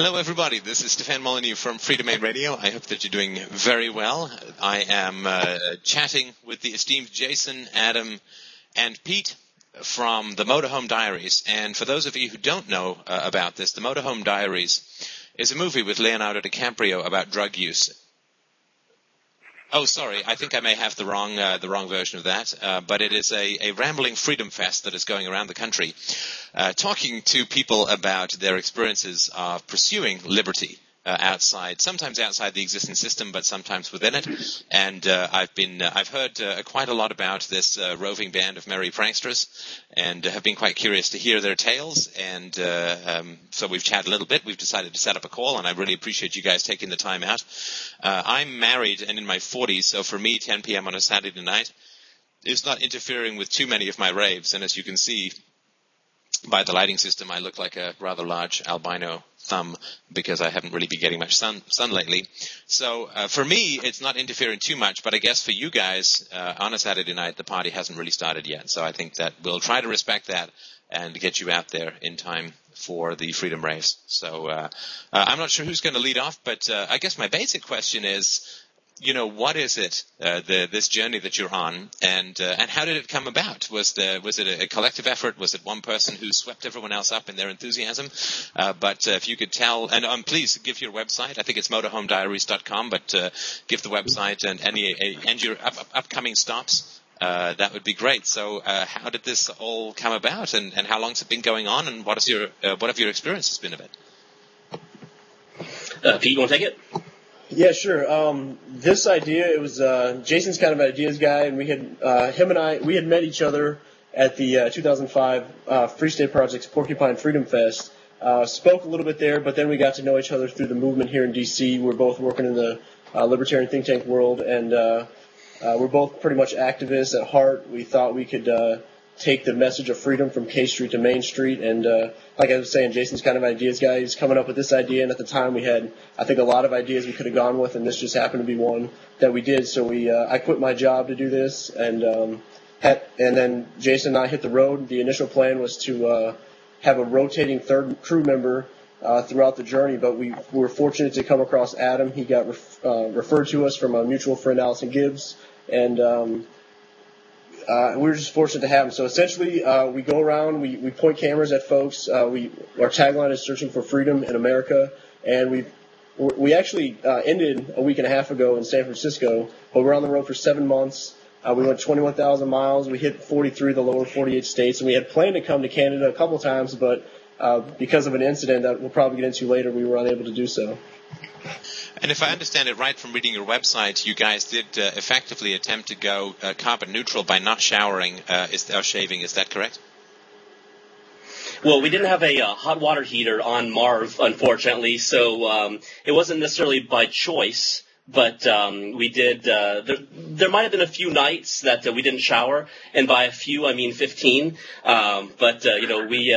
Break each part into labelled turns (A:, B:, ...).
A: Hello, everybody. This is Stefan Molyneux from Freedomain Radio. I hope that you're doing very well. I am uh, chatting with the esteemed Jason, Adam, and Pete from the Motorhome Diaries. And for those of you who don't know uh, about this, the Motorhome Diaries is a movie with Leonardo DiCaprio about drug use. Oh, sorry. I think I may have the wrong uh, the wrong version of that. Uh, but it is a, a rambling freedom fest that is going around the country, uh, talking to people about their experiences of pursuing liberty uh, outside, sometimes outside the existing system, but sometimes within it. And uh, I've been, uh, I've heard uh, quite a lot about this uh, roving band of merry pranksters, and have been quite curious to hear their tales. And uh, um, so we've chatted a little bit. We've decided to set up a call, and I really appreciate you guys taking the time out. I'm married and in my 40s, so for me, 10 p.m. on a Saturday night is not interfering with too many of my raves. And as you can see, by the lighting system, I look like a rather large albino thumb because I haven't really been getting much sun sun lately. So uh, for me, it's not interfering too much. But I guess for you guys, uh, on a Saturday night, the party hasn't really started yet. So I think that we'll try to respect that and get you out there in time for the Freedom Race. So uh, uh I'm not sure who's going to lead off, but uh, I guess my basic question is you know, what is it, uh, the, this journey that you're on, and uh, and how did it come about? Was the was it a, collective effort? Was it one person who swept everyone else up in their enthusiasm? Uh, but uh, if you could tell, and um, please give your website. I think it's motorhomediaries.com, but uh, give the website and any and your up, up, upcoming stops. Uh, that would be great. So, how did this all come about, and, and how long's it been going on, and what is your what have your experiences been of it?
B: Pete, you want to take it?
C: Yeah, sure. Um, this idea, it was uh, Jason's kind of ideas guy, and we had uh, him and I, we had met each other at the uh, 2005 uh, Free State Project's Porcupine Freedom Fest. Uh, spoke a little bit there, but then we got to know each other through the movement here in D.C. We're both working in the uh, libertarian think tank world, and we're both pretty much activists at heart. We thought we could take the message of freedom from K Street to Main Street. And uh, like I was saying, Jason's kind of ideas guy. He's coming up with this idea, and at the time we had, I think, a lot of ideas we could have gone with, and this just happened to be one that we did. So we, uh, I quit my job to do this, and um, had, and then Jason and I hit the road. The initial plan was to uh, have a rotating third crew member. Uh, throughout the journey, but we were fortunate to come across Adam. He got ref- uh, referred to us from a mutual friend, Allison Gibbs, and um, uh, we were just fortunate to have them. So essentially, uh, we go around, we, we point cameras at folks. Uh, we our tagline is "Searching for Freedom in America," and we we actually uh, ended a week and a half ago in San Francisco, but we're on the road for seven months. Uh, we went 21,000 miles. We hit 43 of the lower 48 states, and we had planned to come to Canada a couple times, but uh, because of an incident that we'll probably get into later, we were unable to do so.
A: And if I understand it right from reading your website, you guys did uh, effectively attempt to go uh, carbon neutral by not showering uh, is, or shaving. Is that correct?
B: Well, we didn't have a uh, hot water heater on Marv, unfortunately, so um, it wasn't necessarily by choice. But um, we did. Uh, there, there might have been a few nights that uh, we didn't shower, and by a few I mean 15. Um, but you know, we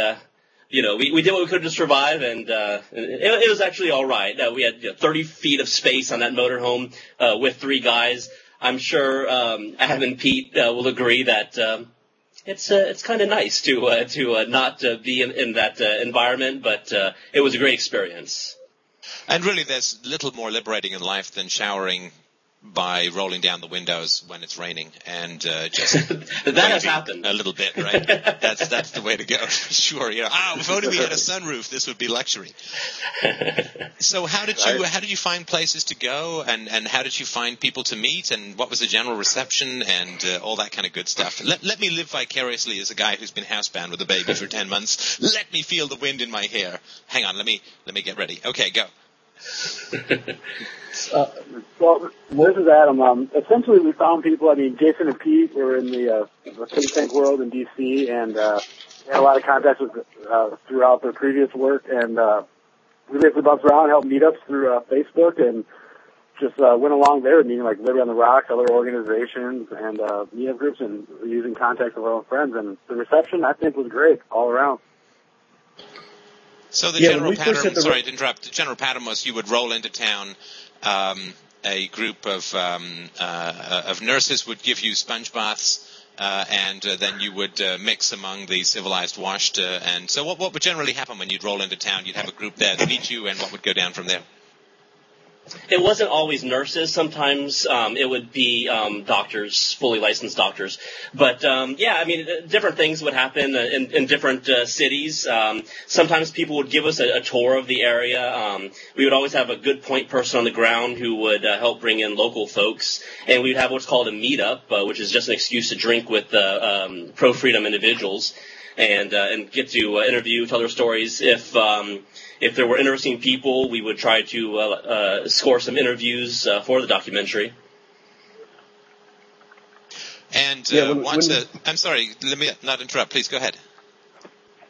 B: you know, we, we did what we could to survive, and uh, it, it was actually all right. Uh, we had you know, 30 feet of space on that motorhome uh, with three guys. I'm sure um, Adam and Pete uh, will agree that um, it's uh, it's kind of nice to uh, to uh, not uh, be in, in that uh, environment, but uh, it was a great experience.
A: And really, there's little more liberating in life than showering by rolling down the windows when it's raining and uh, just
B: that has happened
A: a little bit, right? that's that's the way to go for sure. You know, ah, if only we had a sunroof, this would be luxury. so how did you how did you find places to go and and how did you find people to meet and what was the general reception and uh, all that kind of good stuff? Let let me live vicariously as a guy who's been housebound with a baby for ten months. Let me feel the wind in my hair. Hang on, let me let me get ready. Okay, go.
D: Uh, well, this is Adam. Um, essentially, we found people. I mean, Jason and Pete were in the, uh, think tank world in DC, and uh, had a lot of contacts with uh, throughout their previous work. And uh, we basically bounced around, held meetups through uh, Facebook, and just uh, went along there, meeting like Liberty on the Rocks, other organizations, and uh, meetup groups, and using contacts of our own friends. And the reception, I think, was great all around.
A: So the yeah, general pattern, sorry to interrupt, the general pattern was you would roll into town, um, a group of um, uh, of nurses would give you sponge baths. uh, and uh, then you would uh, mix among the civilized washed. Uh, and so, what, what would generally happen when you'd roll into town? You'd have a group there to meet you, and what would go down from there?
B: It wasn't always nurses. Sometimes um, it would be um, doctors, fully licensed doctors. But um, yeah, I mean, uh, different things would happen uh, in, in different uh, cities. Um, sometimes people would give us a, a tour of the area. Um, we would always have a good point person on the ground who would uh, help bring in local folks, and we'd have what's called a meetup, uh, which is just an excuse to drink with um, pro freedom individuals and uh, and get to interview, tell their stories. If if there were interesting people, we would try to uh, uh, score some interviews uh, for the documentary.
A: And
C: Yeah,
A: uh,
C: when-
A: once,
C: when-
A: uh, I'm sorry, let me not interrupt. Please go ahead.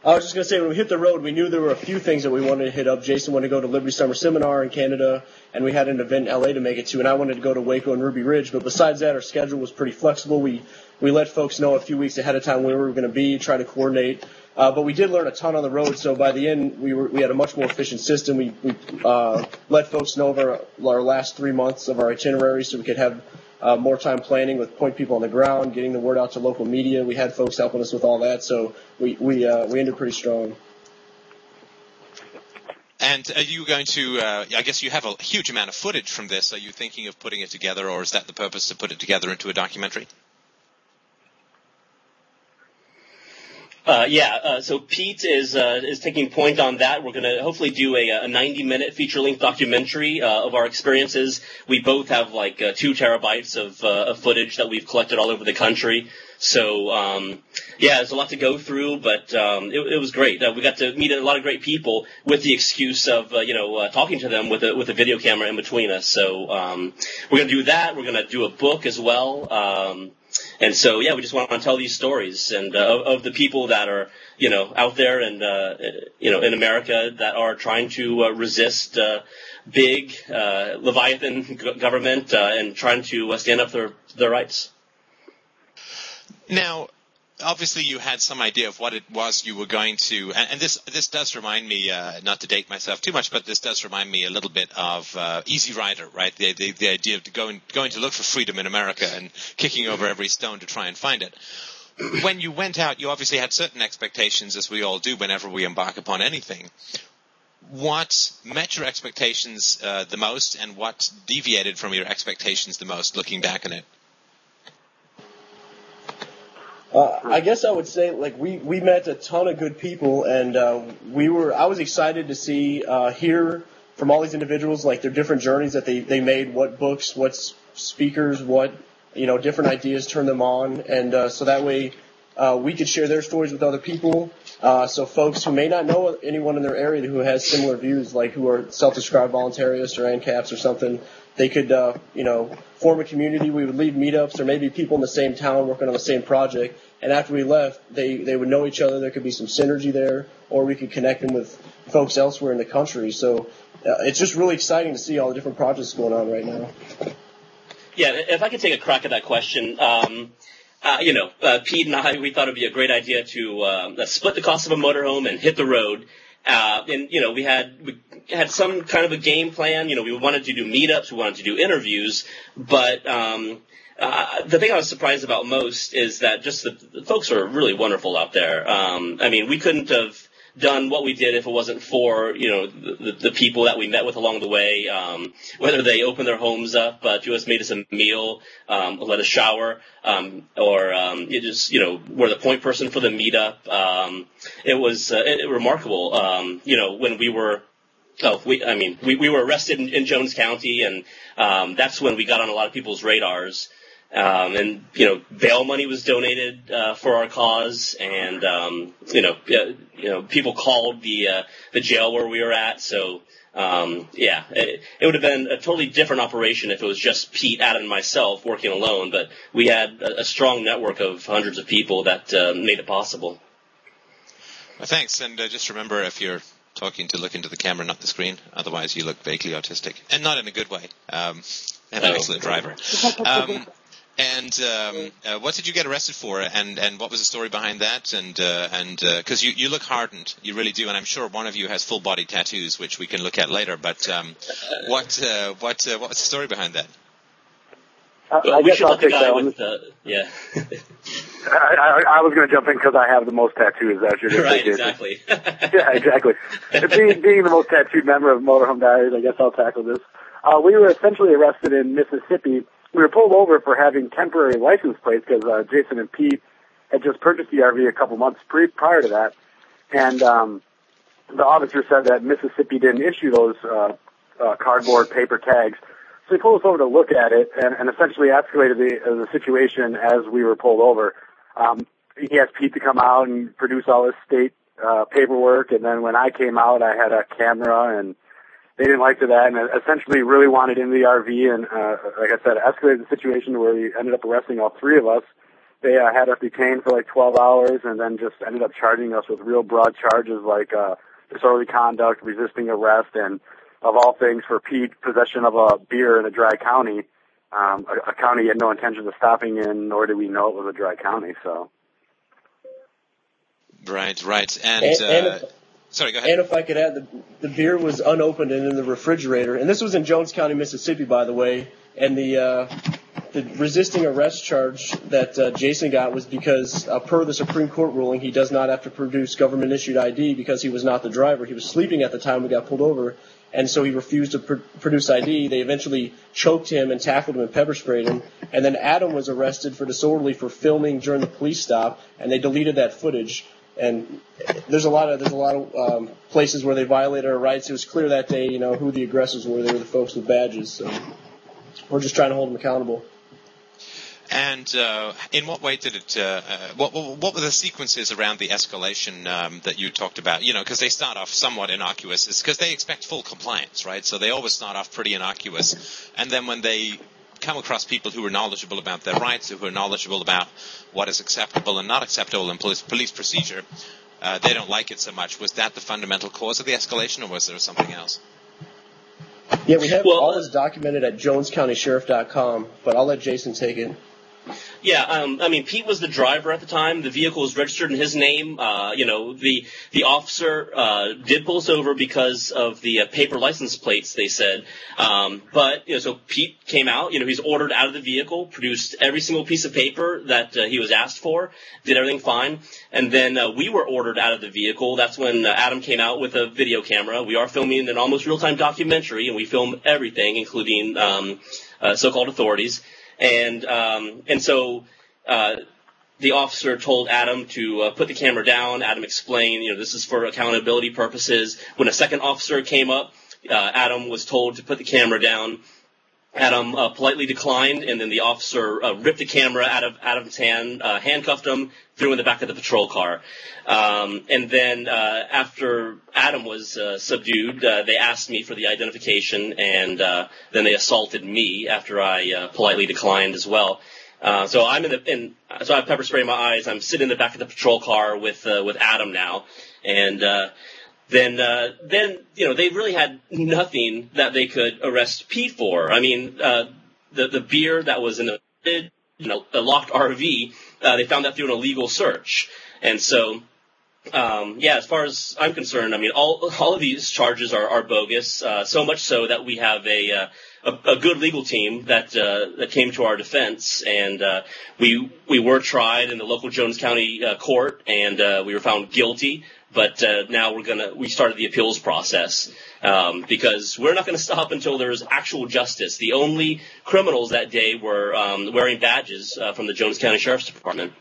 C: I was just going to say, when we hit the road, we knew there were a few things that we wanted to hit up. Jason wanted to go to Liberty Summer Seminar in Canada, and we had an event in LA to make it to, and I wanted to go to Waco and Ruby Ridge. But besides that, our schedule was pretty flexible. We we let folks know a few weeks ahead of time where we were going to be, try to coordinate. Uh, but we did learn a ton on the road, so by the end, we were we had a much more efficient system. We, we uh, let folks know our, our last three months of our itinerary, so we could have uh, more time planning with point people on the ground, getting the word out to local media. We had folks helping us with all that, so we we uh, we ended pretty strong.
A: And are you going to? Uh, I guess you have a huge amount of footage from this. Are you thinking of putting it together, or is that the purpose to put it together into a documentary?
B: Uh, yeah, uh, so Pete is uh, is taking point on that. We're going to hopefully do a, a 90 minute feature length documentary uh, of our experiences. We both have like uh, two terabytes of, uh, of footage that we've collected all over the country. So um, yeah, there's a lot to go through, but um, it, it was great. We got to meet a lot of great people with the excuse of you know talking to them with a with a video camera in between us. So um, we're going to do that. We're going to do a book as well. And so, yeah, we just want to tell these stories and uh, of, of the people that are, you know, out there and, uh, you know, in America that are trying to uh, resist uh, big uh, Leviathan government uh, and trying to stand up for their rights.
A: Now, obviously, you had some idea of what it was you were going to, and, and this this does remind me, uh, not to date myself too much, but this does remind me a little bit of uh, Easy Rider, right? The, the the idea of going going to look for freedom in America and kicking over every stone to try and find it. When you went out, you obviously had certain expectations, as we all do whenever we embark upon anything. What met your expectations uh, the most, and what deviated from your expectations the most, looking back on it?
C: Uh, I guess I would say like we, we met a ton of good people and uh, we were I was excited to see uh, hear from all these individuals like their different journeys that they, they made what books what speakers what you know different ideas turned them on and uh, so that way uh, we could share their stories with other people uh, so folks who may not know anyone in their area who has similar views like who are self-described voluntarists or ANCAPs or something they could, uh, you know, form a community. We would lead meetups, or maybe people in the same town working on the same project. And after we left, they they would know each other. There could be some synergy there, or we could connect them with folks elsewhere in the country. So uh, it's just really exciting to see all the different projects going on right now.
B: Yeah, if I could take a crack at that question. Um, uh, you know, uh, Pete and I, we thought it'd be a great idea to uh, split the cost of a motorhome and hit the road. Uh, and you know, we had we had some kind of a game plan. You know, we wanted to do meetups, we wanted to do interviews, but um, uh, the thing I was surprised about most is that just the, the folks are really wonderful out there. Um, I mean, we couldn't have done what we did if it wasn't for you know the, the people that we met with along the way. Um, whether they opened their homes up uh, to us, made us a meal, um, let us shower, um, or um, you just you know were the point person for the meetup. Um, it was uh, it, remarkable. Um, you know when we were. Oh, we, I mean, we, we were arrested in, in Jones County, and um, that's when we got on a lot of people's radars. Um, and you know, bail money was donated uh, for our cause, and um, you know, uh, you know, people called the uh, the jail where we were at. So um, yeah, it, it would have been a totally different operation if it was just Pete, Adam, and myself working alone. But we had a, a strong network of hundreds of people that uh, made it possible.
A: Well, thanks, and uh, just remember if you're talking to look into the camera, not the screen. Otherwise, you look vaguely autistic, and not in a good way. Um, and an excellent driver. Um, and um, uh, what did you get arrested for? And and what was the story behind that? And uh, and because you you look hardened, you really do. And I'm sure one of you has full body tattoos, which we can look at later. But um, what uh, what uh, what was the story behind that?
D: I,
B: Well,
D: I
B: we
D: guess
B: should
D: I'll take that one.
B: with the yeah.
D: I, I, I was going to jump in because I have the most tattoos. That's your
B: right,
D: Jason.
B: exactly.
D: yeah, exactly. being, being the most tattooed member of Motorhome Diaries, I guess I'll tackle this. Uh, we were essentially arrested in Mississippi. We were pulled over for having temporary license plates because uh, Jason and Pete had just purchased the RV a couple months pre- prior to that, and um, the officer said that Mississippi didn't issue those uh, uh, cardboard paper tags. So he pulled us over to look at it and, and essentially escalated the, uh, the situation as we were pulled over. Um, he asked Pete to come out and produce all his state uh, paperwork, and then when I came out, I had a camera, and they didn't like to that, and essentially really wanted in the RV, and uh, like I said, escalated the situation where we ended up arresting all three of us. They uh, had us detained for like 12 hours, and then just ended up charging us with real broad charges like uh, disorderly conduct, resisting arrest, and of all things for Pete, possession of a beer in a dry county, um, a, a county he had no intention of stopping in, nor did we know it was a dry county. So.
A: Right, right. And,
C: And- and
A: uh,
C: if-
A: sorry, go ahead.
C: And if I could add, the, the beer was unopened and in the refrigerator. And this was in Jones County, Mississippi, by the way. And the uh, the resisting arrest charge that uh, Jason got was because, uh, per the Supreme Court ruling, he does not have to produce government issued ID because he was not the driver. He was sleeping at the time we got pulled over, and so he refused to pr- produce ID. They eventually choked him and tackled him and pepper sprayed him. And then Adam was arrested for disorderly for filming during the police stop, and they deleted that footage. And there's a lot of there's a lot of um, places where they violated our rights. It was clear that day, you know, who the aggressors were. They were the folks with badges. So we're just trying to hold them accountable.
A: And uh, in what way did it? Uh, uh, what, what were the sequences around the escalation um, that you talked about? You know, because they start off somewhat innocuous, because they expect full compliance, right? So they always start off pretty innocuous, and then when they come across people who are knowledgeable about their rights, who are knowledgeable about what is acceptable and not acceptable in police, police procedure, uh, they don't like it so much. Was that the fundamental cause of the escalation, or was there something else?
C: Yeah, we have
B: Well,
C: all this documented at JonesCountySheriff.com, but I'll let Jason take it.
B: Yeah, um, I mean, Pete was the driver at the time. The vehicle was registered in his name. Uh, you know, the the officer uh, did pull us over because of the uh, paper license plates. They said, um, but you know, so Pete came out. You know, he's ordered out of the vehicle, produced every single piece of paper that uh, he was asked for, did everything fine, and then uh, we were ordered out of the vehicle. That's when uh, Adam came out with a video camera. We are filming an almost real time documentary, and we film everything, including um, uh, so-called authorities and um, and so uh, the officer told Adam to uh, put the camera down. Adam explained, you know, this is for accountability purposes. When a second officer came up, uh, Adam was told to put the camera down. Adam uh, politely declined, and then the officer uh, ripped the camera out of Adam's hand, uh, handcuffed him, threw him in the back of the patrol car. Um, and then uh, after Adam was uh, subdued, uh, they asked me for the identification, and then they assaulted me after I politely declined as well. So I'm in the in, so I have pepper spray in my eyes. I'm sitting in the back of the patrol car with with Adam now, and then uh, then you know they really had nothing that they could arrest Pete for. I mean, uh, the the beer that was in the you know the locked RV, uh, they found that through an illegal search, and so. Um, yeah, as far as I'm concerned, I mean, all all of these charges are, are bogus. Uh, so much so that we have a uh, a, a good legal team that uh, that came to our defense, and uh, we we were tried in the local Jones County uh, court, and uh, we were found guilty. But uh, now we're gonna we started the appeals process um, because we're not gonna stop until there's actual justice. The only criminals that day were um, wearing badges uh, from the Jones County Sheriff's Department.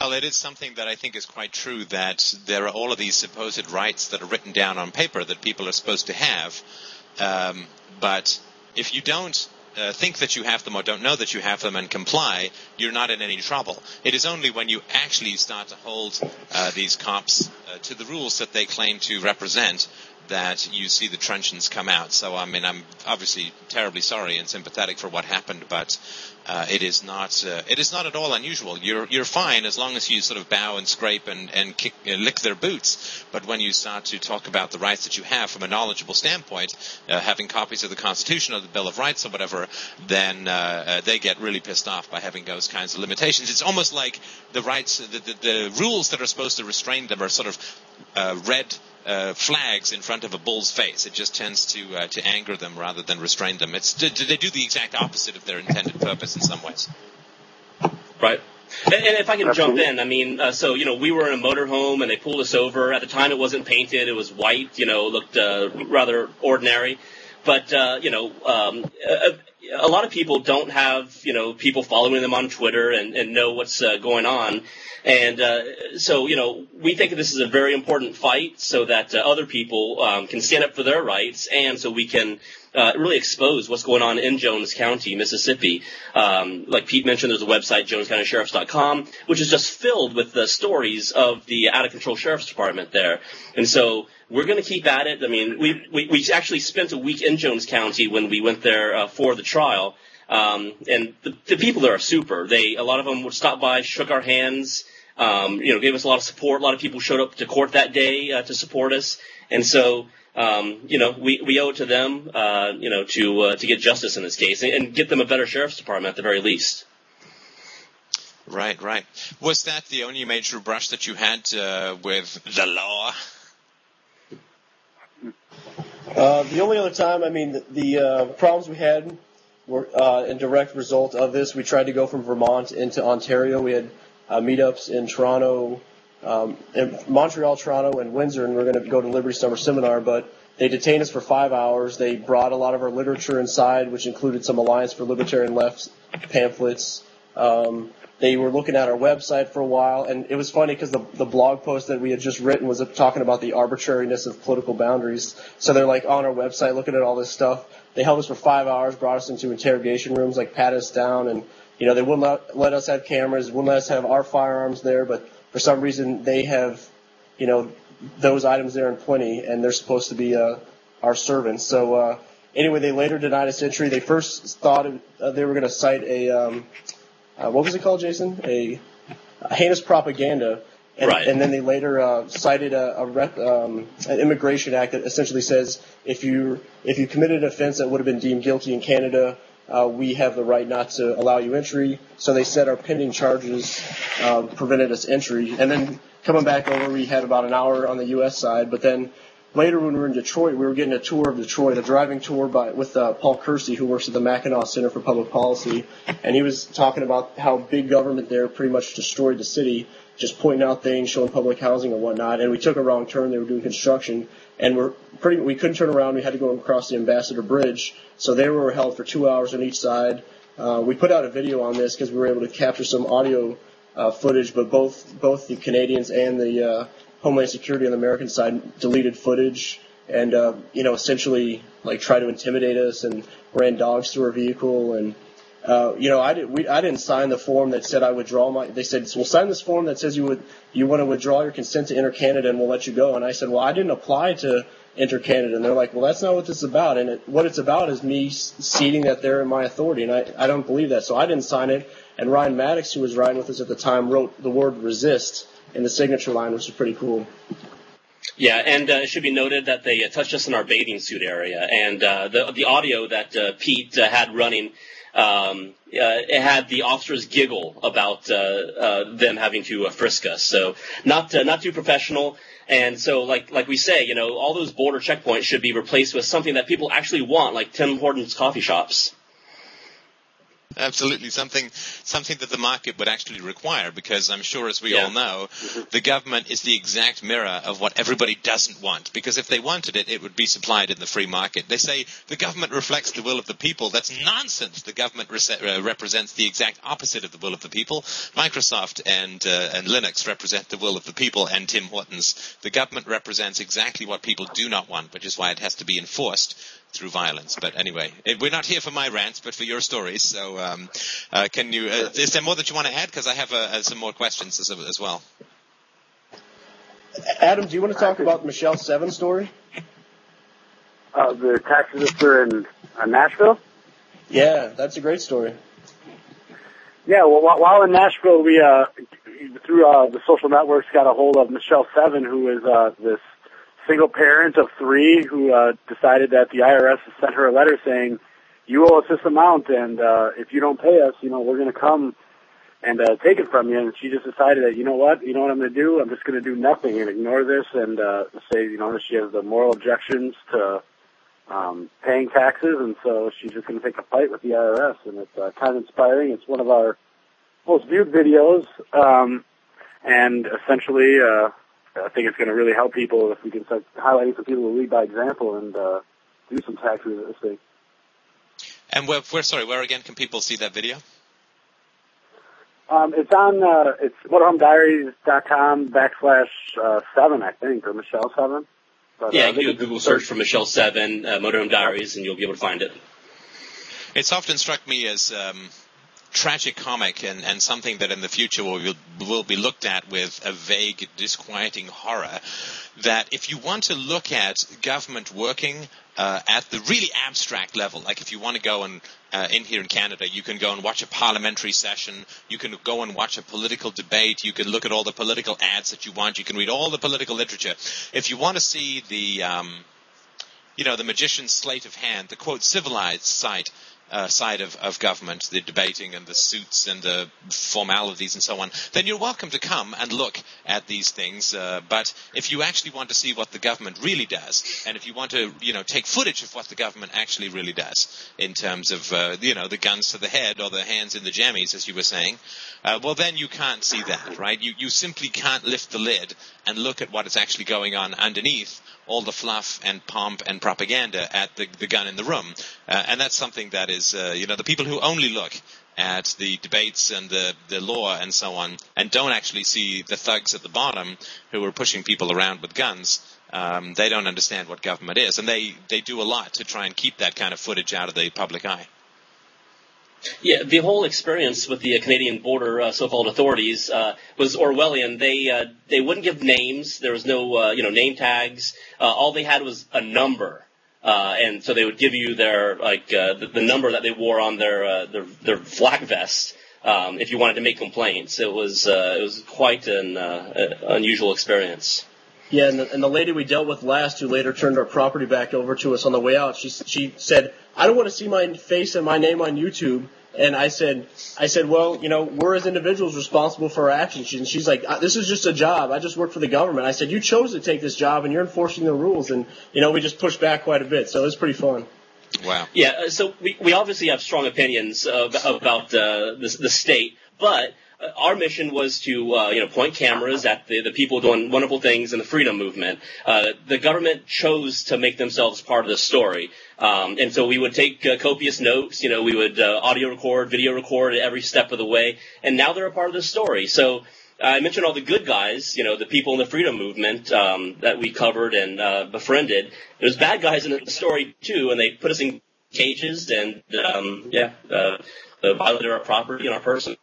A: Well, it is something that I think is quite true that there are all of these supposed rights that are written down on paper that people are supposed to have. Um, but if you don't uh, think that you have them or don't know that you have them and comply, you're not in any trouble. It is only when you actually start to hold uh, these cops uh, to the rules that they claim to represent that you see the truncheons come out. So, I mean, I'm obviously terribly sorry and sympathetic for what happened, but uh, it is not uh, it is not at all unusual. You're you're fine as long as you sort of bow and scrape and and kick, uh, lick their boots. But when you start to talk about the rights that you have from a knowledgeable standpoint, uh, having copies of the Constitution or the Bill of Rights or whatever, then uh, they get really pissed off by having those kinds of limitations. It's almost like the rights, the, the, the rules that are supposed to restrain them are sort of read uh, flags in front of a bull's face. It just tends to uh, to anger them rather than restrain them. It's they do the exact opposite of their intended purpose in some ways.
B: Right. And, if I can jump in, I mean, uh, so you know, we were in a motorhome and they pulled us over. At the time, it wasn't painted; it was white. You know, looked uh, rather ordinary. But uh, you know, um, a, lot of people don't have you know people following them on Twitter and, and know what's uh, going on. And uh, so, you know, we think this is a very important fight so that uh, other people um, can stand up for their rights and so we can uh, really expose what's going on in Jones County, Mississippi. Um, like Pete mentioned, there's a website, jonescountysheriffs.com, which is just filled with the stories of the out of control sheriff's department there. And so we're going to keep at it. I mean, we, we, we actually spent a week in Jones County when we went there uh, for the trial. Um, and the, the people there are super. They, a lot of them would stop by, shook our hands, um, you know, gave us a lot of support. A lot of people showed up to court that day uh, to support us, and so um, you know, we, we owe it to them, uh, you know, to uh, to get justice in this case and, and, get them a better sheriff's department at the very least.
A: Right, right. Was that the only major brush that you had uh, with the law?
C: Uh, the only other time, I mean, the, the uh, problems we had were uh, in direct result of this. We tried to go from Vermont into Ontario. We had uh, meetups in Toronto, um, in Montreal, Toronto, and Windsor, and we are going to go to Liberty Summer Seminar, but they detained us for five hours. They brought a lot of our literature inside, which included some Alliance for Libertarian Left pamphlets. Um, they were looking at our website for a while, and it was funny because the, the blog post that we had just written was talking about the arbitrariness of political boundaries. So they're like on our website looking at all this stuff. They held us for five hours, brought us into interrogation rooms, like pat us down, and you know, they wouldn't let, let us have cameras, wouldn't let us have our firearms there, but for some reason they have, you know, those items there in plenty, and they're supposed to be uh, our servants. So uh, anyway, they later denied us entry. They first thought uh, they were going to cite a um, uh, what was it called, Jason? A, a heinous propaganda. And,
B: right.
C: and then they later uh, cited a, a rep, um, an immigration act that essentially says if you if you committed an offense that would have been deemed guilty in Canada, uh, we have the right not to allow you entry. So they said our pending charges uh, prevented us entry. And then coming back over, we had about an hour on the U.S. side. But then later, when we were in Detroit, we were getting a tour of Detroit, a driving tour by with uh, Paul Kersey, who works at the Mackinac Center for Public Policy, and he was talking about how big government there pretty much destroyed the city, just pointing out things, showing public housing and whatnot. And we took a wrong turn; they were doing construction, and we're pretty. We couldn't turn around; we had to go across the Ambassador Bridge so they were held for two hours on each side. Uh, we put out a video on this because we were able to capture some audio uh, footage, but both both the Canadians and the uh, Homeland Security on the American side deleted footage and uh, you know essentially like try to intimidate us and ran dogs through our vehicle and uh, you know I didn't we, I didn't sign the form that said I would withdraw my they said well sign this form that says you would you want to withdraw your consent to enter Canada and we'll let you go and I said well I didn't apply to enter Canada. And they're like, well, that's not what this is about. And it, what it's about is me ceding that they're in my authority. And I, I don't believe that. So I didn't sign it. And Ryan Maddox, who was riding with us at the time, wrote the word resist in the signature line, which is pretty cool.
B: Yeah, and uh, it should be noted that they uh, touched us in our bathing suit area, and uh, the the audio that uh, Pete uh, had running, um, uh, it had the officers giggle about them having to frisk us. So not not too professional. And so, like like we say, you know, all those border checkpoints should be replaced with something that people actually want, like Tim Hortons coffee shops.
A: Absolutely, something something that the market would actually require, because I'm sure, as we yeah. all know, the government is the exact mirror of what everybody doesn't want. Because if they wanted it, it would be supplied in the free market. They say the government reflects the will of the people. That's nonsense. The government re- uh, represents the exact opposite of the will of the people. Microsoft and uh, and Linux represent the will of the people, and Tim Hortons. The government represents exactly what people do not want, which is why it has to be enforced through violence. But anyway, we're not here for my rants, but for your stories. So, um, uh, can you? Uh, is there more that you want to add? Because I have uh, uh, some more questions as, as, well.
C: Adam, do you want to talk about Michelle Seven story?
D: Uh, the tax sister in uh, Nashville.
C: Yeah, that's a great story.
D: Yeah, well, while in Nashville, we through the social networks got a hold of Michelle Seven, who is this single parent of three who uh, decided that the IRS has sent her a letter saying, "You owe us this amount, and uh, if you don't pay us, you know, we're going to come and uh, take it from you. And she just decided that you know what, you know what I'm going to do? I'm just going to do nothing and ignore this and uh, say you know she has the moral objections to um, paying taxes, and so she's just going to take a fight with the IRS. And it's uh, kind of inspiring. It's one of our most viewed videos, um, and essentially, uh, I think it's going to really help people if we can start highlighting some people who lead by example and uh, do some tax resisting.
A: And where, where, sorry, where again can people see that video?
D: Um, it's on, uh, it's motorhomediaries.com backslash, uh, seven, I think, or Michelle seven.
B: But, yeah, uh, you do a Google search for Michelle Seven, uh, Motorhome Diaries, and you'll be able to find it.
A: It's often struck me as um, tragic comic and, and something that in the future will, will be looked at with a vague, disquieting horror. That if you want to look at government working uh, at the really abstract level, like if you want to go and uh, in here in Canada, you can go and watch a parliamentary session, you can go and watch a political debate, you can look at all the political ads that you want, you can read all the political literature. If you want to see the um, you know, the magician's sleight of hand, the quote civilized side uh, side of, of government, the debating and the suits and the formalities and so on, then you're welcome to come and look at these things. Uh, but if you actually want to see what the government really does, and if you want to, you know, take footage of what the government actually really does in terms of, uh, you know, the guns to the head or the hands in the jammies, as you were saying, uh, well, then you can't see that, right? You you simply can't lift the lid and look at what is actually going on underneath all the fluff and pomp and propaganda at the, the gun in the room. Uh, and that's something that is, uh, you know, the people who only look at the debates and the, the law and so on and don't actually see the thugs at the bottom who are pushing people around with guns, um, they don't understand what government is. And they, they do a lot to try and keep that kind of footage out of the public eye.
B: Yeah, the whole experience with the Canadian border uh, so-called authorities uh, was Orwellian. They uh, they wouldn't give names. There was no uh, you know name tags. Uh, all they had was a number, uh, and so they would give you their like the, the, number that they wore on their their, their flak vest um, if you wanted to make complaints. It was it was quite an unusual experience.
C: Yeah, and the, and the lady we dealt with last, who later turned our property back over to us on the way out, she she said, "I don't want to see my face and my name on YouTube." And I said, I said, well, you know, we're as individuals responsible for our actions. And she's like, uh, this is just a job. I just work for the government. I said, you chose to take this job and you're enforcing the rules. And, you know, we just pushed back quite a bit. So it was pretty fun.
A: Wow.
B: Yeah. Uh, so we, we obviously have strong opinions uh, about uh, the, the state, but our mission was to uh, you know point cameras at the, the people doing wonderful things in the freedom movement. Uh, the government chose to make themselves part of the story, um, and so we would take uh, copious notes. You know, we would uh, audio record, video record every step of the way, and now they're a part of the story. So. I mentioned all the good guys, you know, the people in the freedom movement um, that we covered and uh, befriended. There's bad guys in the story too, and they put us in cages and um, yeah, uh, violated our property and our person.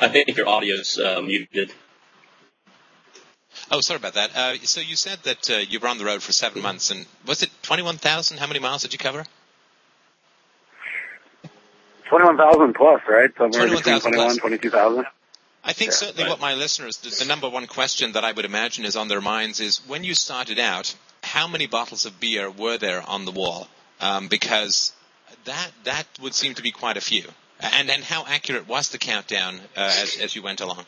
B: I think your audio's uh, muted.
A: Oh, sorry about that. Uh, so you said that uh, you were on the road for seven months, and was it twenty-one thousand? How many miles did you cover?
D: Twenty-one thousand plus, right? Somewhere 21, between 21, 22,000.
A: I think yeah, certainly right. what my listeners, the, the, number one question that I would imagine is on their minds is when you started out, how many bottles of beer were there on the wall? Um, because that that would seem to be quite a few. And and how accurate was the countdown uh, as as you went along?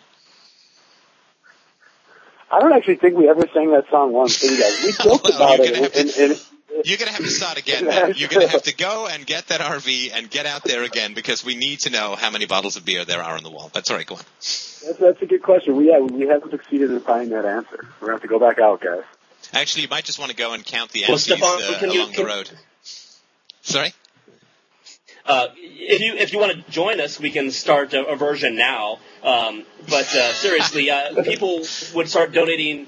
D: I don't actually think we ever sang that song once, did we guys? We joked well, about it.
A: In, in, in, you're going to have to start again. You're going to have to go and get that RV and get out there again because we need to know how many bottles of beer there are on the wall. But sorry, go on.
D: That's, that's a good question. We have, we haven't succeeded in finding that answer. We're going to have to go back out, guys.
A: Actually, you might just want to go and count the well, empties Stefan, uh, along you, the road. Sorry?
B: Uh, if you if you want to join us, we can start a, a version now. Um, but uh, seriously, uh, people would start donating.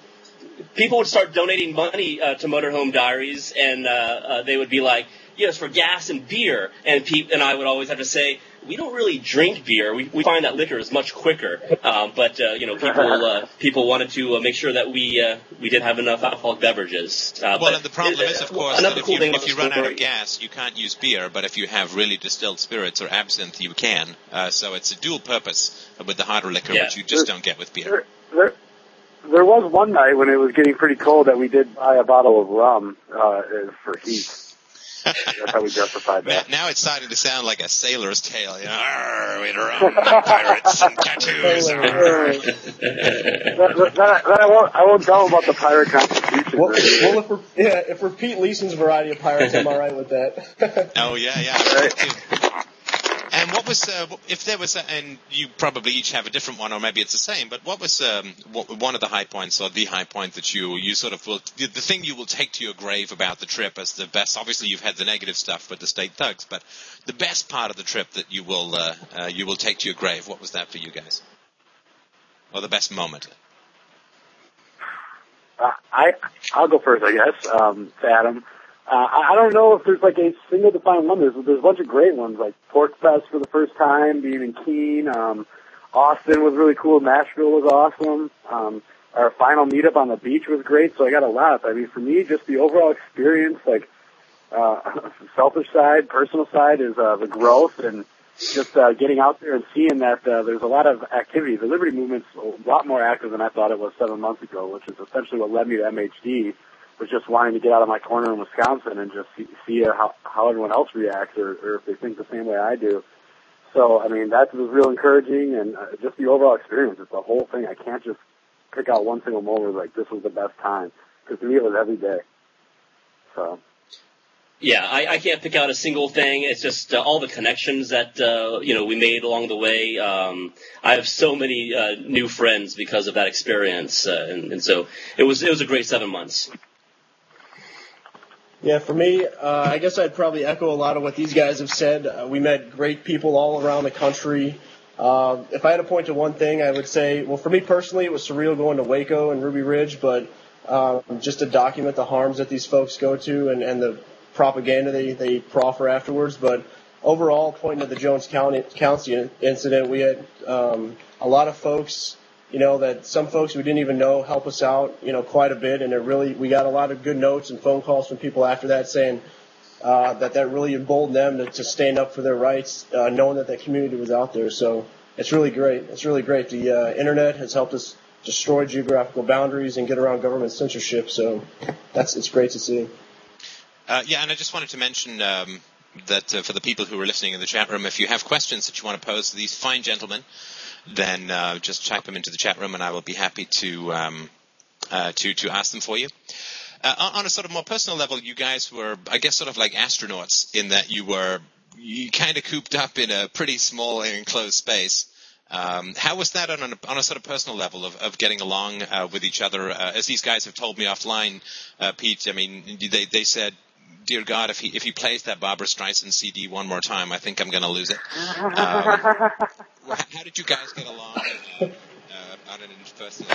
B: People would start donating money uh, to Motorhome Diaries, and uh, uh, they would be like, "Yes, for gas and beer." And Pete and I would always have to say, we don't really drink beer. We, we find that liquor is much quicker. Um, but uh, you know, people uh, people wanted to uh, make sure that we uh, we did have enough alcoholic beverages.
A: Uh, well, and the problem is, of course, that if, cool you, if you run out of gas, you can't use beer. But if you have really distilled spirits or absinthe, you can. Uh, so it's a dual purpose with the harder liquor,
B: yeah.
A: which you just don't get with beer.
D: There, there, there was one night when it was getting pretty cold that we did buy a bottle of rum uh, for heat. That's how we justified that.
A: Now it's starting to sound like a sailor's tale. You know, Arr, we'd rum, pirates, and tattoos.
D: that, that, that I won't. I won't tell them about the pirate constitution.
C: Well, well, if we're yeah, if we're Pete Leeson's variety of pirates, I'm all right with that.
A: oh yeah, yeah.
D: Right.
A: And what was, uh, if there was, a, and you probably each have a different one, or maybe it's the same, but what was um, what, one of the high points, or the high point that you you sort of will, the, the thing you will take to your grave about the trip as the best? Obviously, you've had the negative stuff with the state thugs, but the best part of the trip that you will uh, uh, you will take to your grave. What was that for you guys? Or the best moment?
D: Uh, I I'll go first, I guess. Um, Adam. Uh, I don't know if there's like a single defined one. There's, there's a bunch of great ones, like PorcFest for the first time, being in Keene. Um, Austin was really cool. Nashville was awesome. Um, our final meetup on the beach was great. So I got a lot. I mean, for me, just the overall experience, like uh, selfish side, personal side, is uh, the growth and just uh, getting out there and seeing that uh, there's a lot of activity. The Liberty Movement's a lot more active than I thought it was seven months ago, which is essentially what led me to MHD was just wanting to get out of my corner in Wisconsin and just see, see how, how everyone else reacts or, or if they think the same way I do. So, I mean, that was real encouraging and uh, just the overall experience. It's the whole thing. I can't just pick out one single moment like this was the best time because to me it was every day. So.
B: Yeah, I, I can't pick out a single thing. It's just uh, all the connections that uh, you know we made along the way. Um, I have so many uh, new friends because of that experience, uh, and, and so it was it was a great seven months.
C: Yeah, for me, uh, I guess I'd probably echo a lot of what these guys have said. Uh, we met great people all around the country. Uh, if I had to point to one thing, I would say, well, for me personally, it was surreal going to Waco and Ruby Ridge, but um, just to document the harms that these folks go to and, and the propaganda they, they proffer afterwards. But overall, pointing to the Jones County, County incident, we had um, a lot of folks you know, that some folks we didn't even know help us out, you know, quite a bit. And it really, we got a lot of good notes and phone calls from people after that saying uh, that that really emboldened them to, to stand up for their rights, uh, knowing that that community was out there. So it's really great. It's really great. The uh, internet has helped us destroy geographical boundaries and get around government censorship. So that's it's great to see.
A: Uh, yeah, and I just wanted to mention um, that uh, for the people who are listening in the chat room, if you have questions that you want to pose to these fine gentlemen, then uh, just type them into the chat room, and I will be happy to um, uh, to to ask them for you. Uh, on a sort of more personal level, you guys were, I guess, sort of like astronauts in that you were you kind of cooped up in a pretty small and enclosed space. Um, how was that on a, on a sort of personal level of, of getting along uh, with each other? Uh, as these guys have told me offline, uh, Pete, I mean, they they said dear God, if he if he plays that Barbra Streisand CD one more time, I think I'm going to lose it. Um, how did you guys get along uh, uh, on an interpersonal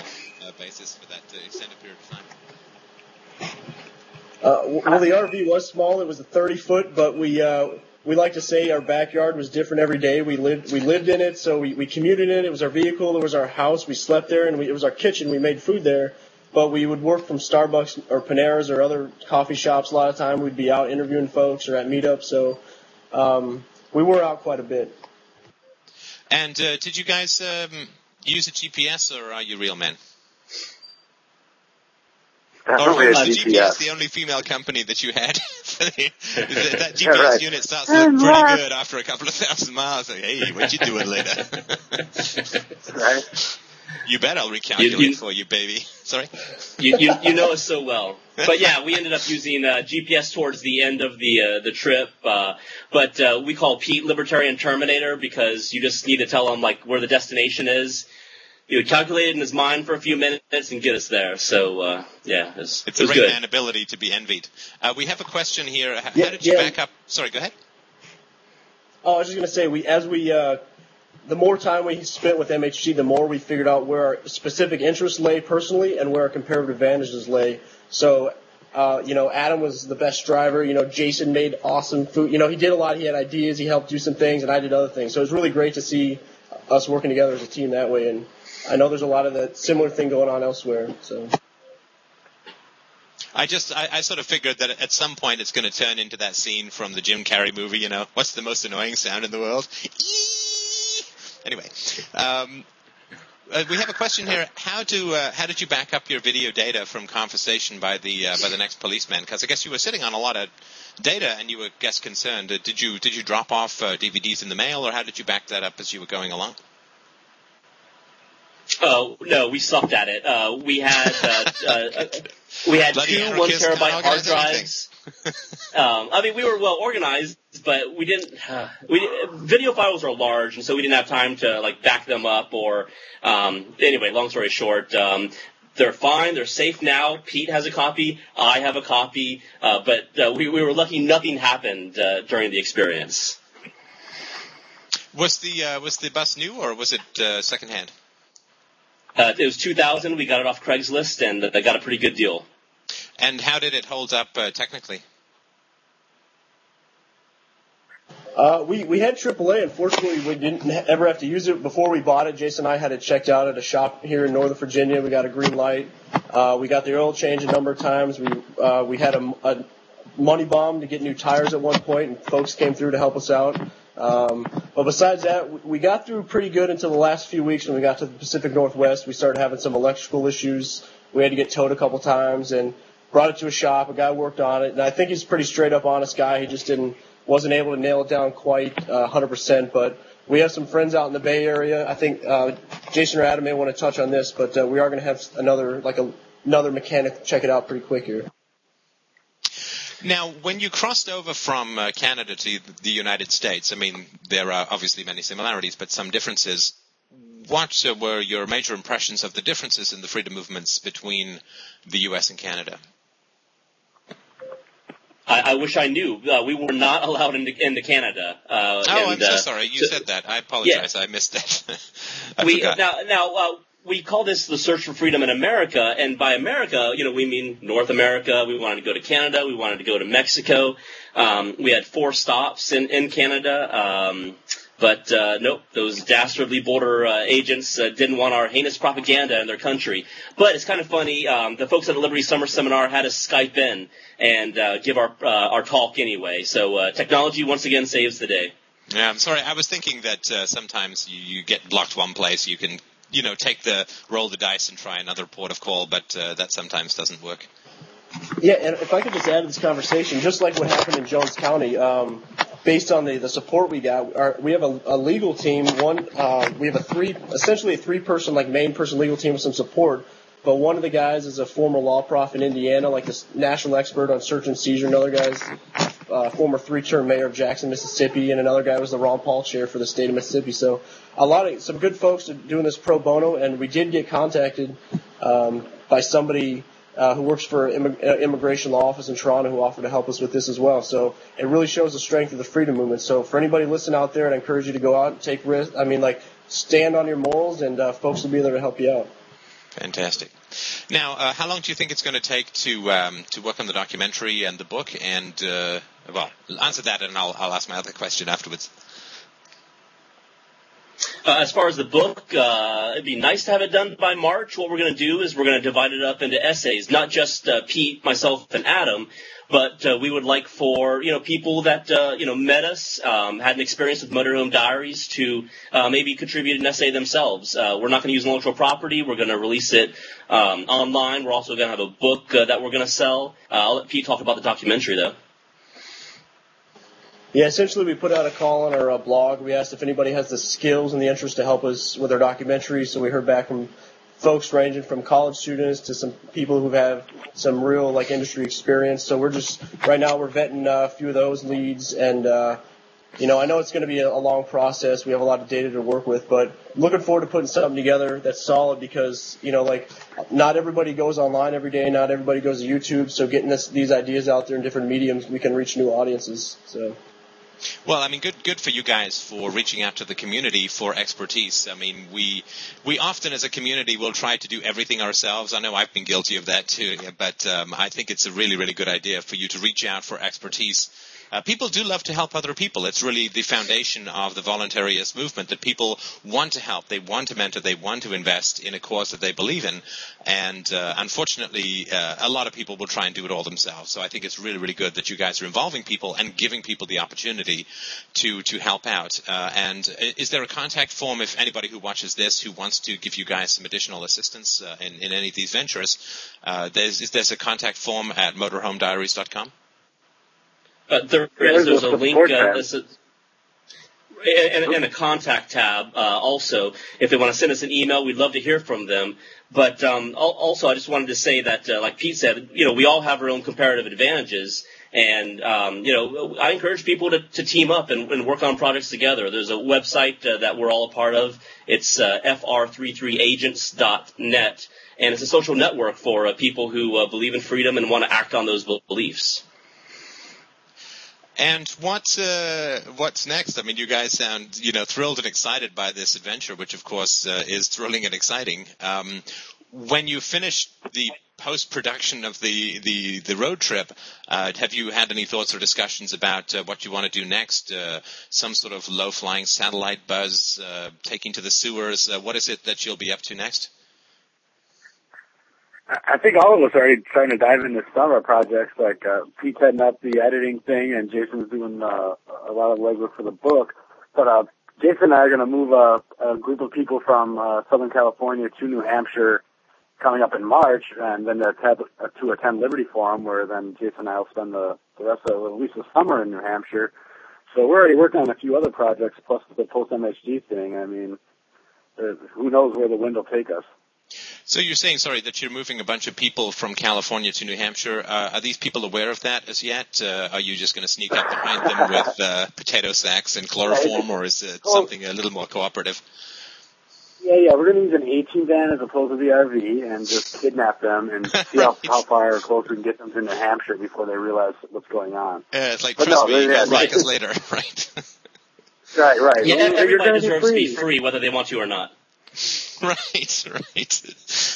A: uh, basis for that uh, extended period of time?
C: Uh, well, the RV was small. It was a 30 foot, but we uh, we like to say our backyard was different every day. We lived we lived in it, so we, we commuted in it. It was our vehicle. It was our house. We slept there, and we, it was our kitchen. We made food there but we would work from Starbucks or Panera's or other coffee shops. A lot of time we'd be out interviewing folks or at meetups, so um, we were out quite a bit.
A: And uh, did you guys um, use a GPS or are you real men?
D: Definitely
A: or was the
D: GPS.
A: GPS the only female company that you had? that GPS
D: Yeah, right.
A: unit starts to look pretty good after a couple of thousand miles. Like, hey, what you doing later?
D: Right?
A: You bet I'll recalculate
B: You- you-
A: for you, baby. Sorry.
B: You, you, you know us so well. But yeah, we ended up using uh, GPS towards the end of the uh, the trip. Uh, but uh, we call Pete Libertarian Terminator because you just need to tell him like where the destination is. He would calculate it in his mind for a few minutes and get us there. So uh, yeah, it was,
A: It's
B: it
A: a great
B: good.
A: man ability to be envied. Uh, we have a question here. How
C: Yeah,
A: did you
C: yeah.
A: back up? Sorry, go ahead.
C: Oh, I was just gonna say we as we uh, the more time we spent with MHD, the more we figured out where our specific interests lay personally and where our comparative advantages lay. So. Uh, you know, Adam was the best driver. You know, Jason made awesome food. You know, he did a lot. He had ideas. He helped do some things, and I did other things. So it was really great to see us working together as a team that way. And I know there's a lot of that similar thing going on elsewhere. So.
A: I just, I, I sort of figured that at some point it's going to turn into that scene from the Jim Carrey movie, you know, what's the most annoying sound in the world? Eee! Anyway, um, Uh, we have a question here. How do uh, how did you back up your video data from conversation by the uh, by the next policeman? Because I guess you were sitting on a lot of data and you were guess concerned. Uh, did you did you drop off uh, DVDs in the mail, or how did you back that up as you were going along?
B: Oh no, we sucked at it. Uh, we had we had
A: Bloody
B: two one terabyte hard drives. um, I mean, we were well organized, but we didn't. Uh, we video files are large, and so we didn't have time to like back them up. Or um, anyway, long story short, um, they're fine. They're safe now. Pete has a copy. I have a copy. Uh, but uh, we, we were lucky. Nothing happened uh, during the experience.
A: Was the uh, was the bus new or was it uh, secondhand?
B: Uh, it was 2000. We got it off Craigslist, and I got a pretty good deal.
A: And how did it hold up uh, technically?
C: Uh, we we had AAA. Unfortunately, we didn't ever have to use it before we bought it. Jason and I had it checked out at a shop here in Northern Virginia. We got a green light. Uh, we got the oil change a number of times. We uh, we had a, a money bomb to get new tires at one point, and folks came through to help us out. Um, but besides that, we got through pretty good until the last few weeks when we got to the Pacific Northwest. We started having some electrical issues. We had to get towed a couple times and brought it to a shop. A guy worked on it, and I think he's a pretty straight up, honest guy. He just didn't wasn't able to nail it down quite uh, 100%. But we have some friends out in the Bay Area. I think uh, Jason or Adam may want to touch on this, but uh, we are going to have another like a, another mechanic check it out pretty quick here.
A: Now, when you crossed over from uh, Canada to the United States, I mean, there are obviously many similarities, but some differences. What uh, were your major impressions of the differences in the freedom movements between the U.S. and Canada?
B: I, I wish I knew. Uh, we were not allowed into, into Canada. Uh,
A: oh,
B: and,
A: I'm so
B: uh,
A: sorry. You
B: so-
A: said that. I apologize. I missed that. I
B: we
A: forgot.
B: now now uh, we call this the search for freedom in America, and by America, you know, we mean North America. We wanted to go to Canada. We wanted to go to Mexico. Um, we had four stops in in Canada. Um, but uh, nope, those dastardly border uh, agents uh, didn't want our heinous propaganda in their country. But it's kind of funny. Um, the folks at the Liberty Summer Seminar had us Skype in and uh, give our uh, our talk anyway. So uh, technology once again saves the day.
A: Yeah, I'm sorry. I was thinking that sometimes you, you get blocked one place, you can, you know, take the roll the dice and try another port of call, but uh, that sometimes doesn't work.
C: Yeah, and if I could just add to this conversation, just like what happened in Jones County, um, based on the, the support we got, our, we have a, a legal team. One, uh, we have a three, essentially a three person, like main person legal team with some support. But one of the guys is a former law prof in Indiana, like this national expert on search and seizure. Another guy's uh, former three-term mayor of Jackson, Mississippi, and another guy was the Ron Paul chair for the state of Mississippi. So a lot of some good folks are doing this pro bono, and we did get contacted um, by somebody uh, who works for immig- uh, immigration law office in Toronto who offered to help us with this as well. So it really shows the strength of the freedom movement. So for anybody listening out there, I'd encourage you to go out and take risks. I mean, like stand on your morals, and uh, folks will be there to help you out.
A: Fantastic. Now, uh, how long do you think it's going to take to um, to work on the documentary and the book? And uh, well, answer that, and I'll I'll ask my other question afterwards.
B: Uh, as far as the book, uh, it'd be nice to have it done by March. What we're going to do is we're going to divide it up into essays, not just uh, Pete, myself, and Adam, but uh, we would like for you know people that uh, you know met us, um, had an experience with Motorhome Diaries, to uh, maybe contribute an essay themselves. We're not going to use intellectual property. We're going to release it um, online. We're also going to have a book that we're going to sell. I'll let Pete talk about the documentary though.
C: Yeah, essentially we put out a call on our uh, blog. We asked if anybody has the skills and the interest to help us with our documentary. So we heard back from folks ranging from college students to some people who have some real like industry experience. So we're just right now we're vetting uh, a few of those leads, and uh, you know I know it's going to be a, a long process. We have a lot of data to work with, but looking forward to putting something together that's solid because you know like not everybody goes online every day, not everybody goes to YouTube. So getting this, these ideas out there in different mediums, we can reach new audiences. So.
A: Well, I mean, good good for you guys for reaching out to the community for expertise. I mean, we we often as a community will try to do everything ourselves. I know I've been guilty of that too, but um, I think it's a really really good idea for you to reach out for expertise uh, people do love to help other people. It's really the foundation of the voluntarist movement that people want to help, they want to mentor, they want to invest in a cause that they believe in. And uh, unfortunately, uh, a lot of people will try and do it all themselves. So I think it's really, really good that you guys are involving people and giving people the opportunity to to help out. Uh, and is there a contact form if anybody who watches this who wants to give you guys some additional assistance uh, in, in any of these ventures? Uh, there's, there's a contact form at motorhomediaries.com?
B: Uh, there is. There's a link. Uh, this is, and, and, a contact tab uh, also. If they want to send us an email, we'd love to hear from them. But um, also, I just wanted to say that, uh, like Pete said, you know, we all have our own comparative advantages, and um, you know, I encourage people to, to team up and, and, work on projects together. There's a website uh, that we're all a part of. It's uh, fr33agents.net, and it's a social network for uh, people who uh, believe in freedom and want to act on those beliefs.
A: And what uh, what's next? I mean, you guys sound you know thrilled and excited by this adventure, which of course uh, is thrilling and exciting. Um, when you finish the post production of the, the, the road trip, uh, have you had any thoughts or discussions about uh, what you want to do next? Uh, some sort of low flying satellite buzz, uh, taking to the sewers. Uh, what is it that you'll be up to next?
D: I think all of us are already trying to dive into summer projects. Like uh, Pete's heading up the editing thing, and Jason's doing uh, a lot of legwork for the book. But uh, Jason and I are going to move a, a group of people from uh, Southern California to New Hampshire coming up in March, and then to attend, uh, to attend Liberty Forum, where then Jason and I will spend the, the rest of at least the summer in New Hampshire. So we're already working on a few other projects, plus the post MHD thing. I mean, uh, who knows where the wind will take us.
A: So you're saying, sorry, that you're moving a bunch of people from California to New Hampshire. Uh, are these people aware of that as yet? Uh, are you just going to sneak up behind them with uh, potato sacks and chloroform, or is it something a little more cooperative?
D: Yeah, yeah, we're going to use an 18 van as opposed to the RV and just kidnap them and see how, how far or close we can get them to New Hampshire before they realize what's going on.
A: Yeah, it's like, but trust no, me, yeah, like us later, right?
D: right, right.
B: Yeah, everybody deserves to be free whether they want to or not.
A: Right, right.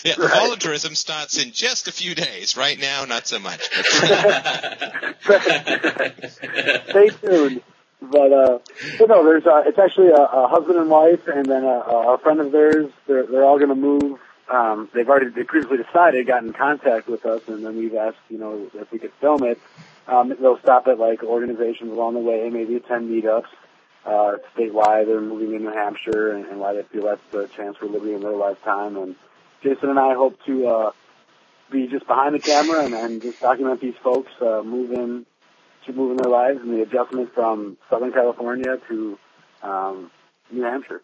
A: Yeah, right. voluntarism starts in just a few days. Right now, not so much.
D: Stay tuned. But uh, but no, there's uh, it's actually a, a husband and wife, and then a, a friend of theirs. They're they're all going to move. Um, they've already they previously decided, got in contact with us, and then we've asked, you know, if we could film it. Um, they'll stop at like organizations along the way, maybe attend meetups uh, state why they're moving to New Hampshire and, and why they feel that's the chance for liberty in their lifetime. And Jason and I hope to uh, be just behind the camera and, and just document these folks uh, moving to moving their lives and the adjustment from Southern California to um, New Hampshire.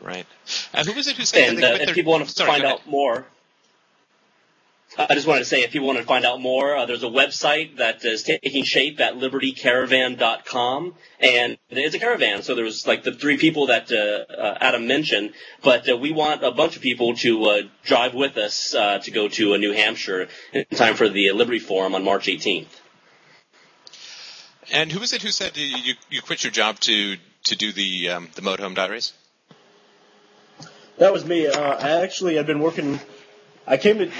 A: Right. And who was it who said
B: and, uh, if people want to Sorry, find out more, I just wanted to say, if you want to find out more, uh, there's a website that is taking shape at libertycaravan.com, and it's a caravan. So there's like the three people that uh, uh, Adam mentioned, but uh, we want a bunch of people to uh, drive with us uh, to go to New Hampshire in time for the Liberty Forum on March 18th.
A: And who was it who said you you quit your job to to do the um, the Motorhome Diaries?
C: That was me. I actually had been working. I came to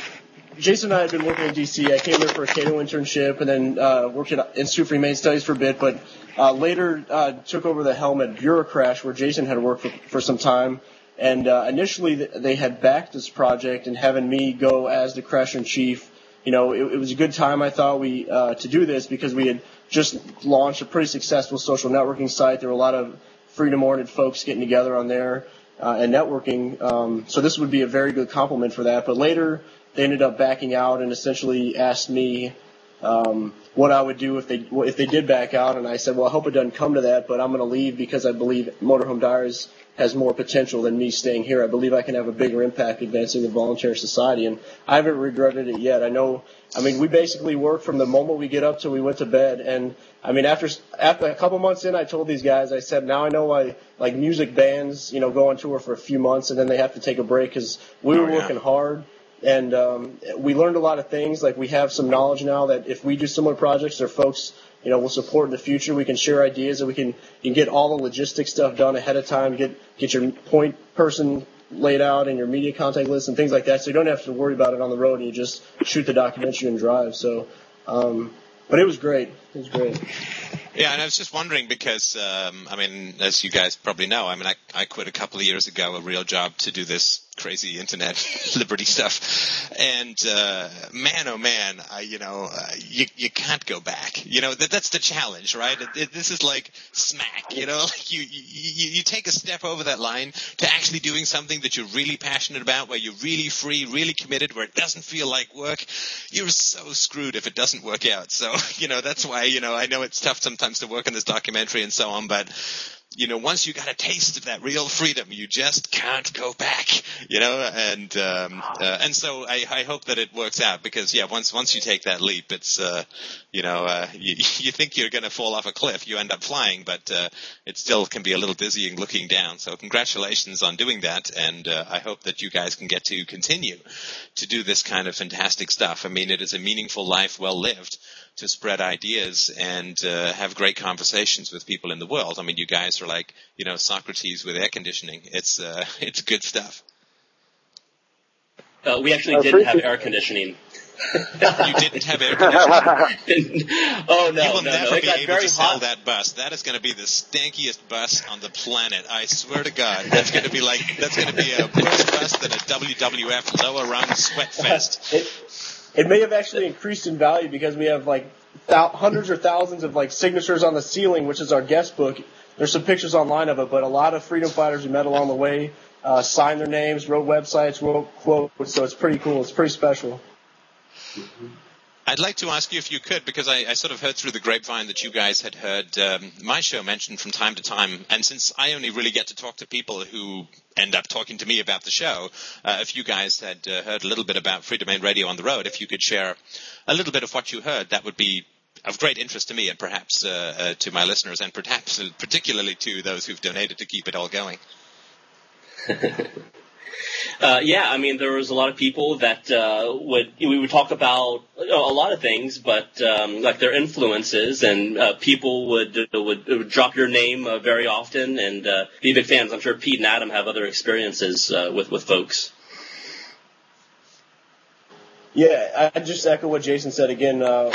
C: Jason and I had been working in DC. I came here for a Cato internship and then uh, worked at Institute for Humane Studies for a bit, but uh, later uh, took over the helm at Bureaucrash, where Jason had worked for, for some time. And uh, initially, they had backed this project and having me go as the crasher in chief. You know, it, it was a good time I thought we uh, to do this because we had just launched a pretty successful social networking site. There were a lot of freedom-oriented folks getting together on there uh, and networking. Um, so this would be a very good complement for that. But later they ended up backing out and essentially asked me um, what I would do if they if they did back out, and I said, well, I hope it doesn't come to that, but I'm going to leave because I believe Motorhome Diaries has more potential than me staying here. I believe I can have a bigger impact advancing the voluntary society, and I haven't regretted it yet. I know, I mean, we basically work from the moment we get up till we went to bed, and I mean, after after a couple months in, I told these guys, I said, now I know why like music bands, you know, go on tour for a few months and then they have to take a break because we were oh, yeah. working hard and um, we learned a lot of things. Like we have some knowledge now that if we do similar projects or folks, you know, will support in the future, we can share ideas and we can, can get all the logistic stuff done ahead of time. Get get your point person laid out and your media contact list and things like that. So you don't have to worry about it on the road. And you just shoot the documentary and drive. So. Um, but it was great. It was great.
A: Yeah, and I was just wondering because, um, I mean, as you guys probably know, I mean, I, I quit a couple of years ago a real job to do this crazy internet liberty stuff, and uh, man, oh man, I, you know, uh, you you can't go back. You know, that, that's the challenge, right? It, it, this is like smack. You know, like you, you you take a step over that line to actually doing something that you're really passionate about, where you're really free, really committed, where it doesn't feel like work. You're so screwed if it doesn't work out. So, you know, that's why you know I know it's tough sometimes to work on this documentary and so on, but you know, once you got a taste of that real freedom, you just can't go back, you know, and, um, uh, and so I, I hope that it works out because, yeah, once, once you take that leap, it's, uh, you know, uh, you, you think you're going to fall off a cliff, you end up flying, but, uh, it still can be a little dizzying looking down. So congratulations on doing that. And, uh, I hope that you guys can get to continue to do this kind of fantastic stuff. I mean, it is a meaningful life well lived to spread ideas and uh, have great conversations with people in the world. I mean, you guys are like, you know, Socrates with air conditioning. It's uh, it's good stuff.
B: Uh, we actually didn't have air conditioning.
A: you didn't have air conditioning.
B: oh no,
A: you will
B: no,
A: never
B: no.
A: Be able
B: very
A: to sell that bus. That is going to be the stankiest bus on the planet. I swear to God, that's going to be like that's going to be a worse bus than a WWF lower rung sweat fest.
C: It, it may have actually increased in value because we have like thou- hundreds or thousands of like signatures on the ceiling, which is our guest book. There's some pictures online of it, but a lot of freedom fighters we met along the way uh, signed their names, wrote websites, wrote quotes. So it's pretty cool. It's pretty special.
A: I'd like to ask you if you could, because I, I sort of heard through the grapevine that you guys had heard um, my show mentioned from time to time, and since I only really get to talk to people who end up talking to me about the show, uh, if you guys had uh, heard a little bit about Freedomain Radio on the road, if you could share a little bit of what you heard, that would be of great interest to me and perhaps uh, uh, to my listeners, and perhaps particularly to those who've donated to keep it all going.
B: Uh, yeah, I mean, there was a lot of people that uh, would we would talk about a lot of things, but um, like their influences, and uh, people would, would would drop your name uh, very often and uh, be big fans. I'm sure Pete and Adam have other experiences uh, with with folks.
C: Yeah, I just echo what Jason said again. Uh,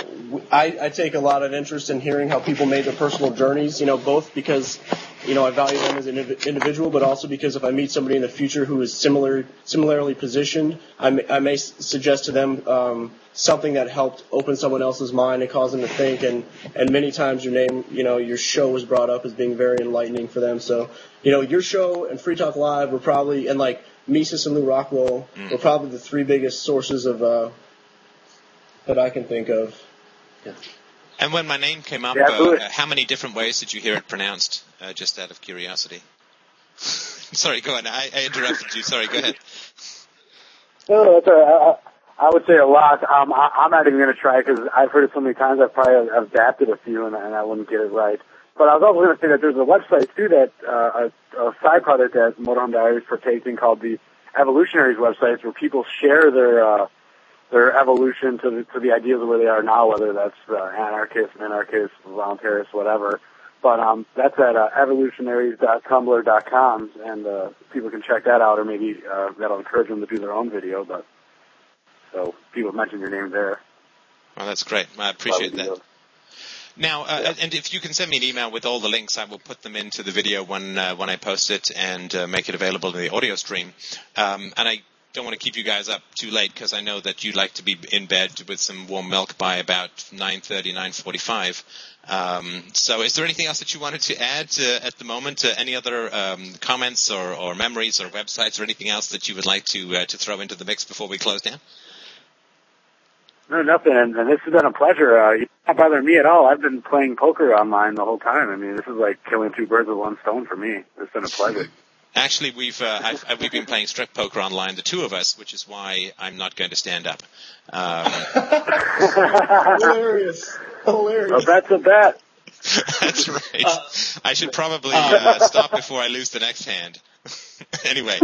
C: I, I take a lot of interest in hearing how people made their personal journeys. You know, both because you know I value them as an individual, but also because if I meet somebody in the future who is similar, similarly positioned, I may, I may suggest to them um, something that helped open someone else's mind and cause them to think. And and many times your name, you know, your show was brought up as being very enlightening for them. So you know, your show and Free Talk Live were probably and like Mises and Lew Rockwell were probably the three biggest sources of uh, that I can think of.
A: And when my name came up,
D: Yeah,
A: uh, how many different ways did you hear it pronounced? Uh, just out of curiosity. Sorry, go on. I, I interrupted you. Sorry, go ahead.
D: No, that's a, I, I would say a lot. Um, I, I'm not even going to try because I've heard it so many times. I've probably adapted a few and, and I wouldn't get it right. But I was also going to say that there's a website too that uh, a, a side project that Motorhome Diaries partakes in called the Evolutionaries websites, where people share their uh, their evolution to the, to the ideas of where they are now, whether that's uh, anarchist, minarchist, voluntarist, whatever. But um, that's at uh, evolutionaries.tumblr.com, and uh, people can check that out, or maybe uh, that'll encourage them to do their own video. But so people mention your name there.
A: Well, that's great. I appreciate that. Now, uh, and if you can send me an email with all the links, I will put them into the video when uh, when I post it and uh, make it available in the audio stream. Um, and I don't want to keep you guys up too late because I know that you'd like to be in bed with some warm milk by about 9:30, 9:45. Um, so, is there anything else that you wanted to add at the moment? Uh, any other um, comments or, or memories or websites or anything else that you would like to uh, to throw into the mix before we close down?
D: No, nothing. And, and this has been a pleasure. Uh, you're not bothering me at all. I've been playing poker online the whole time. I mean, this is like killing two birds with one stone for me. It's been a pleasure.
A: Actually, we've uh, I've, I've, we've been playing strip poker online, the two of us, which is why I'm not going to stand up. Um,
C: Hilarious.
D: A
C: Hilarious.
D: bet's a bet.
A: that's right.
B: Uh,
A: I should probably uh, stop before I lose the next hand. anyway,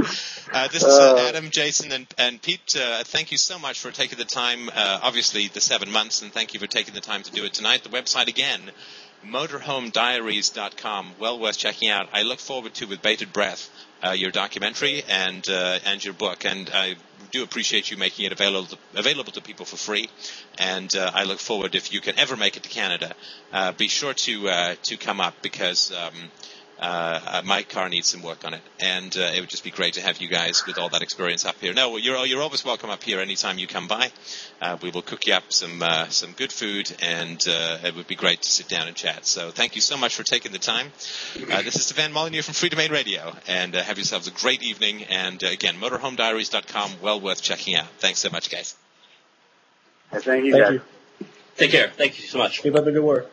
A: uh, this is uh, Adam, Jason, and, and Pete. Uh, thank you so much for taking the time. Uh, obviously, the seven months, and thank you for taking the time to do it tonight. The website again, motorhomediaries.com. Well worth checking out. I look forward to with bated breath uh, your documentary and uh, and your book. And I do appreciate you making it available to, available to people for free. And uh, I look forward if you can ever make it to Canada, uh, be sure to uh, to come up because. Um, uh, uh, my car needs some work on it, and uh, it would just be great to have you guys with all that experience up here. No, you're you're always welcome up here anytime you come by. Uh, we will cook you up some uh, some good food, and uh, it would be great to sit down and chat. So thank you so much for taking the time. Uh, this is Stefan Molyneux from Freedomain Radio, and uh, have yourselves a great evening. And uh, again, motorhomediaries.com, well worth checking out. Thanks so much, guys.
D: Thank you,
C: Thank
D: guys.
C: you.
B: Take care. Thank you so much.
C: Keep up the good work.